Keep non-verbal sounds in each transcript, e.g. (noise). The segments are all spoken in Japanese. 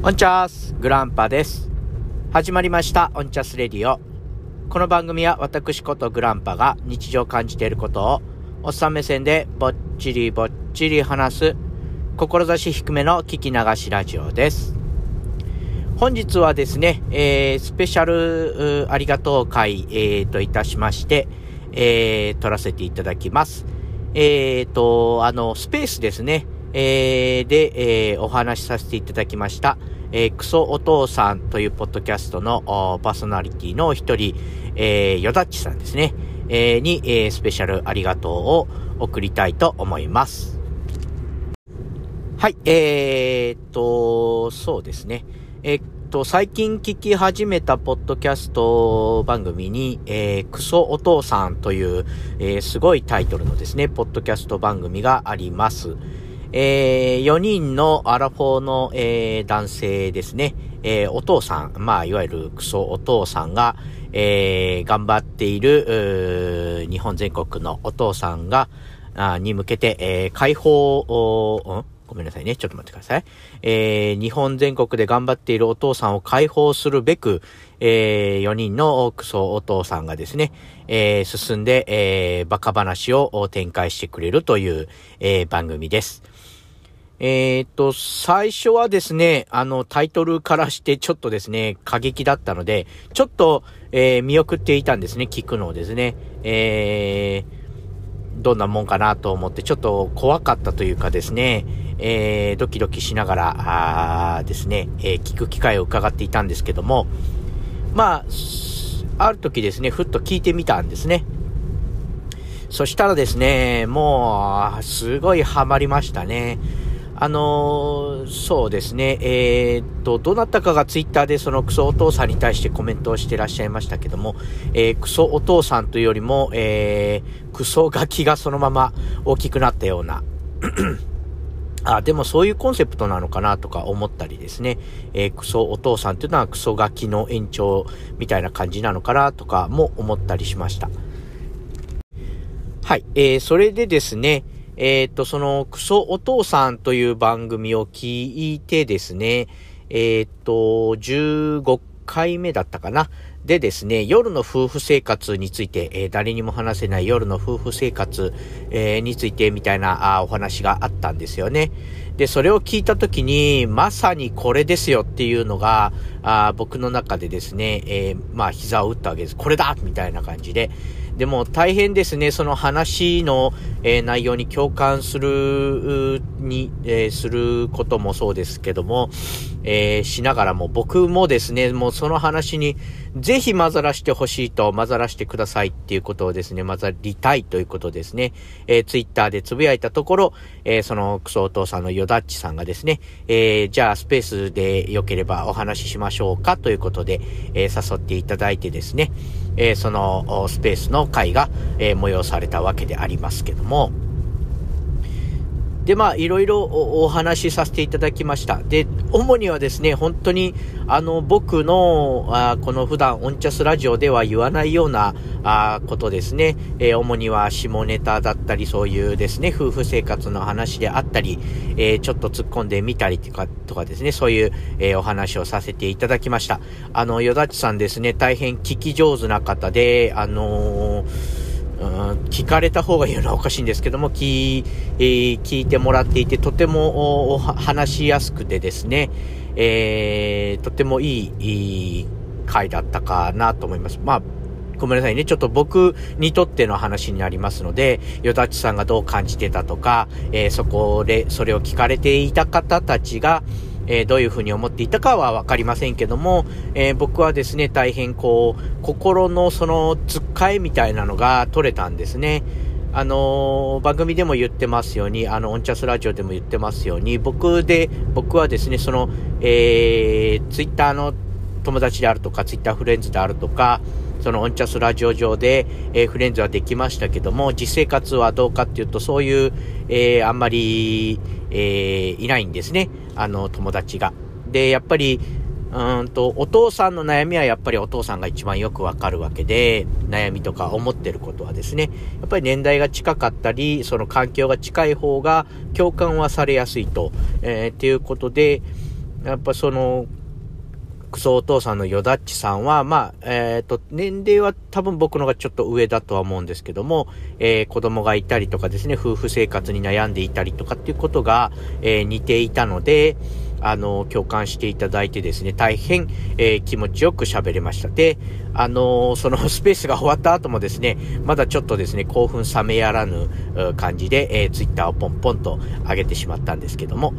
オンチャースグランパです。始まりましたオンチャスレディオ。この番組は私ことグランパが日常感じていることをおっさん目線でぼっちりぼっちり話す志低めの聞き流しラジオです。本日はですね、えー、スペシャルありがとう会、えー、といたしまして、えー、撮らせていただきます。えー、と、あの、スペースですね。えー、で、えー、お話しさせていただきました、えー、クソお父さんというポッドキャストのパーソナリティの一人、えー、ヨダッチさんですね、えー、に、えー、スペシャルありがとうを送りたいと思います。はい、えー、っと、そうですね。えー、っと、最近聞き始めたポッドキャスト番組に、えー、クソお父さんという、えー、すごいタイトルのですね、ポッドキャスト番組があります。えー、4人のアラフォーの、えー、男性ですね、えー、お父さん、まあ、いわゆるクソお父さんが、えー、頑張っている、日本全国のお父さんが、あに向けて、えー、解放を、ごめんなさいね。ちょっと待ってください。えー、日本全国で頑張っているお父さんを解放するべく、えー、4人のクソお父さんがですね、えー、進んで、えー、バカ話を展開してくれるという、えー、番組です。えー、っと、最初はですね、あの、タイトルからしてちょっとですね、過激だったので、ちょっと、えー、見送っていたんですね、聞くのをですね。えー、どんなもんかなと思って、ちょっと怖かったというかですね、えー、ドキドキしながら、あですね、えー、聞く機会を伺っていたんですけども、まあ、ある時ですね、ふっと聞いてみたんですね。そしたらですね、もう、すごいハマりましたね。あのー、そうですね、えー、っと、どなたかがツイッターでそのクソお父さんに対してコメントをしてらっしゃいましたけども、えー、クソお父さんというよりも、えー、クソガキがそのまま大きくなったような、(clears throat) あ、でもそういうコンセプトなのかなとか思ったりですね、えー、クソお父さんっていうのはクソガキの延長みたいな感じなのかなとかも思ったりしました。はい、えー、それでですね、えっ、と、その、クソお父さんという番組を聞いてですね、えっ、と、15回目だったかな。でですね、夜の夫婦生活について、えー、誰にも話せない夜の夫婦生活、えー、についてみたいなあお話があったんですよね。で、それを聞いたときに、まさにこれですよっていうのが、あ僕の中でですね、えー、まあ、膝を打ったわけです。これだみたいな感じで。でも大変ですね、その話の、えー、内容に共感する、に、えー、することもそうですけども、えー、しながらも僕もですね、もうその話にぜひ混ざらしてほしいと、混ざらしてくださいっていうことをですね、混ざりたいということですね、えー、ツイッターでつぶやいたところ、えー、そのクソお父さんのヨダッチさんがですね、えー、じゃあスペースで良ければお話ししましょうかということで、えー、誘っていただいてですね、えー、そのスペースの会が、えー、催されたわけでありますけども、で、まあ、いろいろお話しさせていただきました。で、主にはですね、本当に、あの、僕の、あこの普段、オンチャスラジオでは言わないような、あことですね。えー、主には下ネタだったり、そういうですね、夫婦生活の話であったり、えー、ちょっと突っ込んでみたりとか、とかですね、そういう、えー、お話をさせていただきました。あの、よだちさんですね、大変聞き上手な方で、あのー、聞かれた方が言うのはおかしいんですけども、聞,、えー、聞いてもらっていて、とても話しやすくてですね、えー、とてもいい、いい回だったかなと思います。まあ、ごめんなさいね。ちょっと僕にとっての話になりますので、よだちさんがどう感じてたとか、えー、そこで、それを聞かれていた方たちが、えー、どういうふうに思っていたかはわかりませんけども、えー、僕はですね、大変こう、心のその、つっかえみたいなのが取れたんですね。あのー、番組でも言ってますように、あの、オンチャスラジオでも言ってますように、僕で、僕はですね、その、えー、ツイッターの友達であるとか、ツイッターフレンズであるとか、そのオンチャスラジオ上で、えー、フレンズはできましたけども、実生活はどうかっていうと、そういう、えー、あんまり、えー、いないんですね。あの、友達が。で、やっぱり、うんと、お父さんの悩みはやっぱりお父さんが一番よくわかるわけで、悩みとか思ってることはですね、やっぱり年代が近かったり、その環境が近い方が共感はされやすいと、えー、っていうことで、やっぱその、クソお父さんのヨダッチさんは、まあ、えっ、ー、と、年齢は多分僕のがちょっと上だとは思うんですけども、えー、子供がいたりとかですね、夫婦生活に悩んでいたりとかっていうことが、えー、似ていたので、あの、共感していただいてですね、大変、えー、気持ちよく喋れました。で、あのその (laughs) スペースが終わった後もですね、まだちょっとですね、興奮冷めやらぬ感じで、えー、ツイッターをポンポンと上げてしまったんですけども、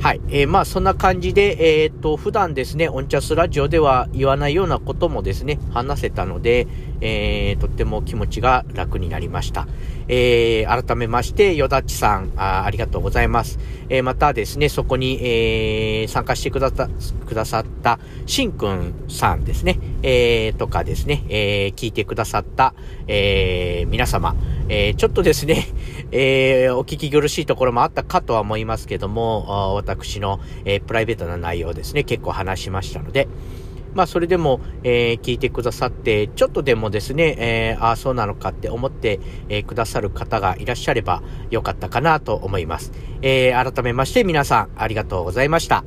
はい。えー、まあ、そんな感じで、えっ、と、普段ですね、オンチャスラジオでは言わないようなこともですね、話せたので、えー、とっても気持ちが楽になりました。えー、改めまして、よだっちさんあ、ありがとうございます。えー、またですね、そこに、えー、参加してくださったくださった、しんくんさんですね、えー、とかですね、えー、聞いてくださった、えー、皆様、えー、ちょっとですね、(laughs) えー、お聞き苦しいところもあったかとは思いますけども、私の、えー、プライベートな内容ですね、結構話しましたので、まあ、それでも、えー、聞いてくださって、ちょっとでもですね、えー、ああ、そうなのかって思って、えー、くださる方がいらっしゃればよかったかなと思います。えー、改めまして皆さんありがとうございました。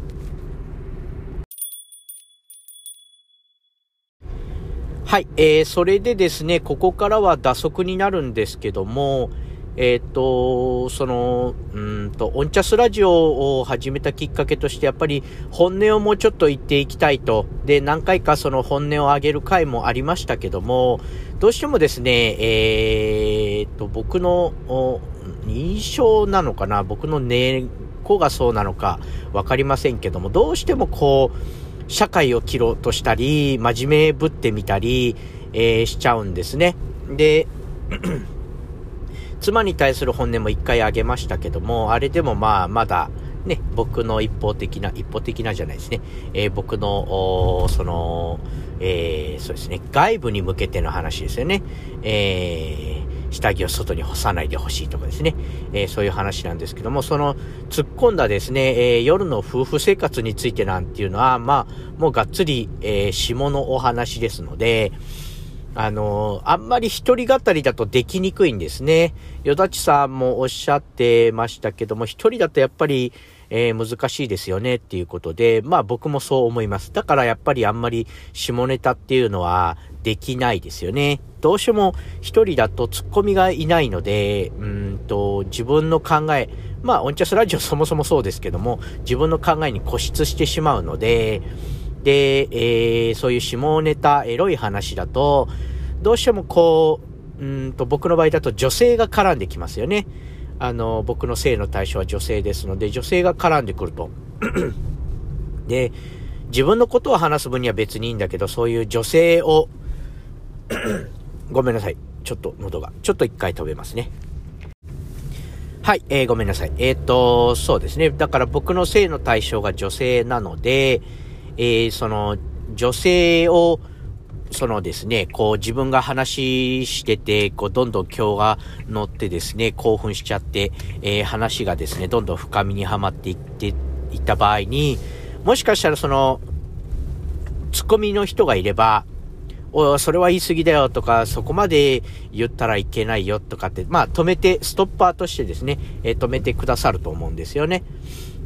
はい、えー、それでですね、ここからは打足になるんですけども、えっ、と、その、うんと、オンチャスラジオを始めたきっかけとして、やっぱり本音をもうちょっと言っていきたいと。で、何回かその本音を上げる回もありましたけども、どうしてもですね、えー、と、僕の印象なのかな？僕の根っこがそうなのかわかりませんけども、どうしてもこう、社会を切ろうとしたり、真面目ぶってみたり、えー、しちゃうんですね。で、妻に対する本音も一回あげましたけども、あれでもまあ、まだ、ね、僕の一方的な、一方的なじゃないですね。えー、僕の、その、えー、そうですね、外部に向けての話ですよね。えー、下着を外に干さないでほしいとかですね。え、そういう話なんですけども、その突っ込んだですね、え、夜の夫婦生活についてなんていうのは、まあ、もうがっつり、え、下のお話ですので、あのあんまり一人語りだとできにくいんですね。よだちさんもおっしゃってましたけども、一人だとやっぱり、えー、難しいですよねっていうことで、まあ僕もそう思います。だからやっぱりあんまり下ネタっていうのはできないですよね。どうしても一人だとツッコミがいないので、うんと、自分の考え、まあオンチャスラジオそもそもそうですけども、自分の考えに固執してしまうので、で、えー、そういう下ネタ、エロい話だと、どうしてもこう、うんと僕の場合だと女性が絡んできますよね。あの、僕の性の対象は女性ですので、女性が絡んでくると。(clears throat) で、自分のことを話す分には別にいいんだけど、そういう女性をごめんなさい。ちょっと喉が。ちょっと一回飛べますね。はい、えー、ごめんなさい。えっ、ー、と、そうですね。だから僕の性の対象が女性なので、えー、その、女性を、そのですね、こう自分が話してて、こうどんどん今日が乗ってですね、興奮しちゃって、えー、話がですね、どんどん深みにはまっていっていった場合に、もしかしたらその、ツッコミの人がいれば、おそれは言い過ぎだよとか、そこまで言ったらいけないよとかって、まあ止めて、ストッパーとしてですね、えー、止めてくださると思うんですよね。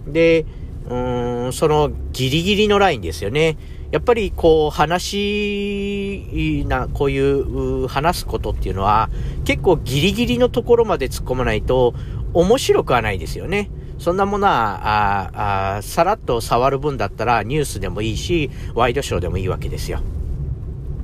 で、うーん、そのギリギリのラインですよね。やっぱりこう話な、こういう話すことっていうのは結構ギリギリのところまで突っ込まないと面白くはないですよね。そんなものは、ああさらっと触る分だったらニュースでもいいし、ワイドショーでもいいわけですよ。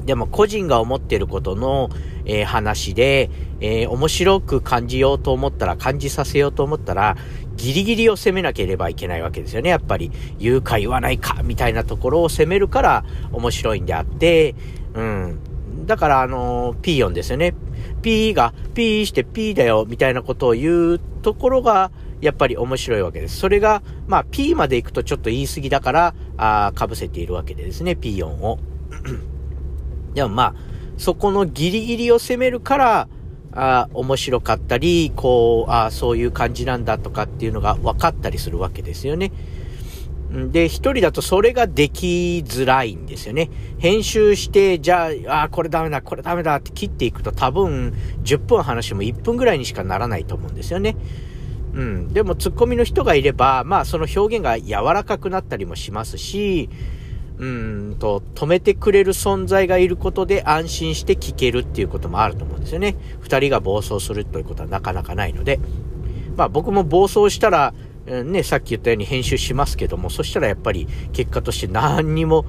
でも個人が思ってることの、えー、話で、えー、面白く感じようと思ったら、感じさせようと思ったら、ギリギリを攻めなければいけないわけですよね。やっぱり、言うか言わないか、みたいなところを攻めるから面白いんであって、うん。だから、あのー、ピーヨンですよね。ピーが、ピーしてピーだよ、みたいなことを言うところが、やっぱり面白いわけです。それが、まあ、P まで行くとちょっと言い過ぎだから、あかぶせているわけでですね、ピーヨンを。でもまあ、そこのギリギリを攻めるから、あ面白かったり、こう、あそういう感じなんだとかっていうのが分かったりするわけですよね。で、一人だとそれができづらいんですよね。編集して、じゃあ、ああこれダメだ、これダメだって切っていくと多分10分話も1分ぐらいにしかならないと思うんですよね。うん。でも、ツッコミの人がいれば、まあ、その表現が柔らかくなったりもしますし、うんと、止めてくれる存在がいることで安心して聞けるっていうこともあると思うんですよね。二人が暴走するということはなかなかないので。まあ僕も暴走したら、ね、さっき言ったように編集しますけども、そしたらやっぱり結果として何にも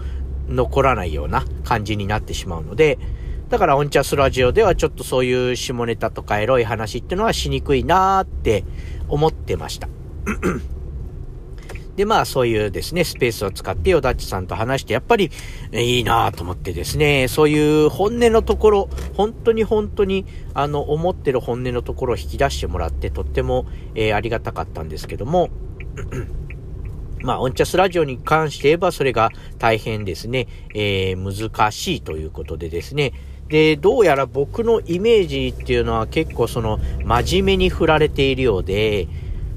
残らないような感じになってしまうので、だからオンチャスラジオではちょっとそういう下ネタとかエロい話っていうのはしにくいなーって思ってました。で、まあそういうですね、スペースを使ってヨダッチさんと話して、やっぱりいいなと思ってですね、そういう本音のところ、本当に本当に、あの、思ってる本音のところを引き出してもらって、とっても、えー、ありがたかったんですけども、(clears throat) まあ、オンチャスラジオに関して言えば、それが大変ですね、えー、難しいということでですね、で、どうやら僕のイメージっていうのは結構その、真面目に振られているようで、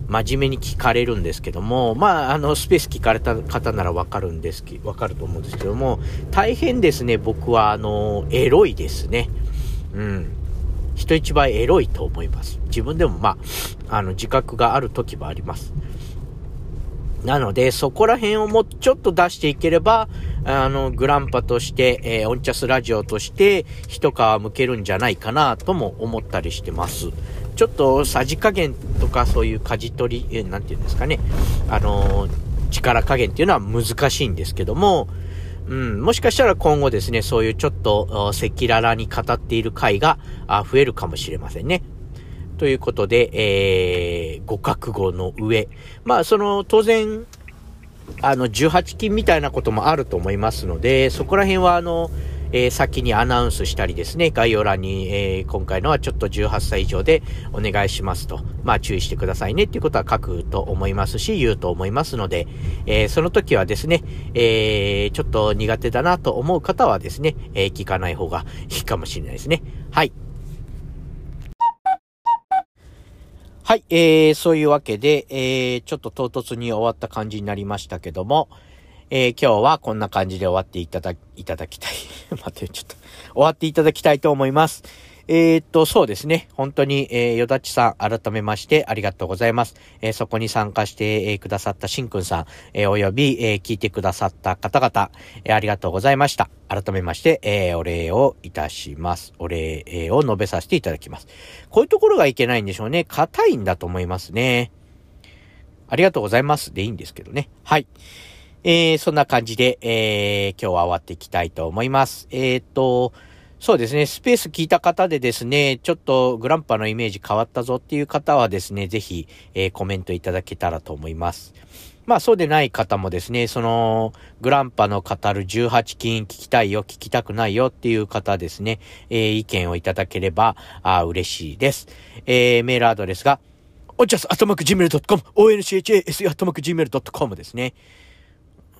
真面目に聞かれるんですけども、まあ、あの、スペース聞かれた方ならわかるんですわかると思うんですけども、大変ですね、僕は、あの、エロいですね。うん。人一倍エロいと思います。自分でも、まあ、あの、自覚がある時もあります。なので、そこら辺をもうちょっと出していければ、あの、グランパとして、えー、オンチャスラジオとして、一皮向けるんじゃないかなとも思ったりしてます。ちょっとさじ加減とかそういう舵取り、なんていうんですかね、あの、力加減っていうのは難しいんですけども、うん、もしかしたら今後ですね、そういうちょっと赤裸々に語っている回が増えるかもしれませんね。ということで、えー、ご覚悟の上。まあ、その、当然、あの、18金みたいなこともあると思いますので、そこら辺はあの、えー、先にアナウンスしたりですね、概要欄に、えー、今回のはちょっと18歳以上でお願いしますと、まあ注意してくださいねっていうことは書くと思いますし、言うと思いますので、えー、その時はですね、え、ちょっと苦手だなと思う方はですね、え、聞かない方がいいかもしれないですね。はい。はい、えー、そういうわけで、えー、ちょっと唐突に終わった感じになりましたけども、えー、今日はこんな感じで終わっていただ、いただきたい。(laughs) 待って、ちょっと、終わっていただきたいと思います。えー、っと、そうですね。本当に、えー、よだちさん、改めましてありがとうございます。えー、そこに参加して、えー、くださったしんくんさん、えー、および、えー、聞いてくださった方々、えー、ありがとうございました。改めまして、えー、お礼をいたします。お礼、えー、を述べさせていただきます。こういうところがいけないんでしょうね。硬いんだと思いますね。ありがとうございますでいいんですけどね。はい。えー、そんな感じで、えー、今日は終わっていきたいと思います。えー、っと、そうですね、スペース聞いた方でですね、ちょっとグランパのイメージ変わったぞっていう方はですね、ぜひ、えー、コメントいただけたらと思います。まあそうでない方もですね、その、グランパの語る18金聞きたいよ、聞きたくないよっていう方ですね、えー、意見をいただければ、あ嬉しいです。えー、メールアドレスが、おちゃす、あとまく gmail.com、onchas、あとまく gmail.com ですね。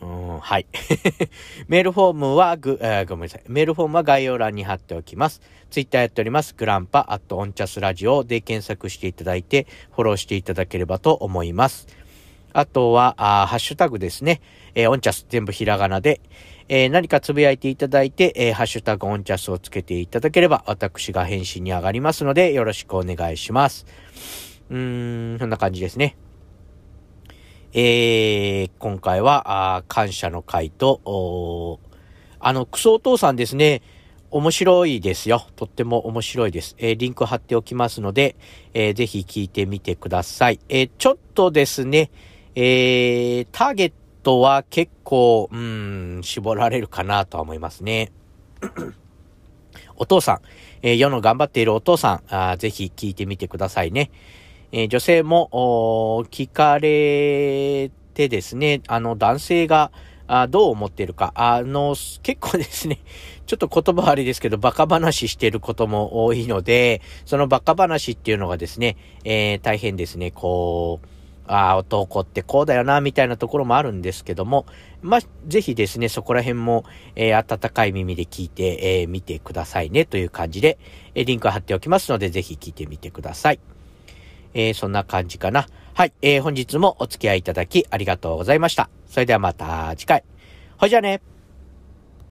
うん、はい。(laughs) メールフォームはぐ、えー、ごめんなさい。メールフォームは概要欄に貼っておきます。ツイッターやっております。グランパ、アットオンチャスラジオで検索していただいて、フォローしていただければと思います。あとは、あハッシュタグですね。えー、オンチャス全部ひらがなで、えー、何かつぶやいていただいて、えー、ハッシュタグオンチャスをつけていただければ、私が返信に上がりますので、よろしくお願いします。うーん、そんな感じですね。えー、今回は、あ感謝の回と、あの、クソお父さんですね、面白いですよ。とっても面白いです。えー、リンク貼っておきますので、えー、ぜひ聞いてみてください。えー、ちょっとですね、えー、ターゲットは結構、うん、絞られるかなとは思いますね。お父さん、えー、世の頑張っているお父さん、あぜひ聞いてみてくださいね。え、女性も、聞かれてですね、あの、男性が、あどう思ってるか。あの、結構ですね、(laughs) ちょっと言葉悪いですけど、バカ話してることも多いので、そのバカ話っていうのがですね、えー、大変ですね、こう、ああ、男ってこうだよな、みたいなところもあるんですけども、まあ、ぜひですね、そこら辺も、えー、温かい耳で聞いて、えー、見てくださいね、という感じで、え、リンク貼っておきますので、ぜひ聞いてみてください。えー、そんな感じかな。はい。えー、本日もお付き合いいただきありがとうございました。それではまた次回。ほいじゃあね。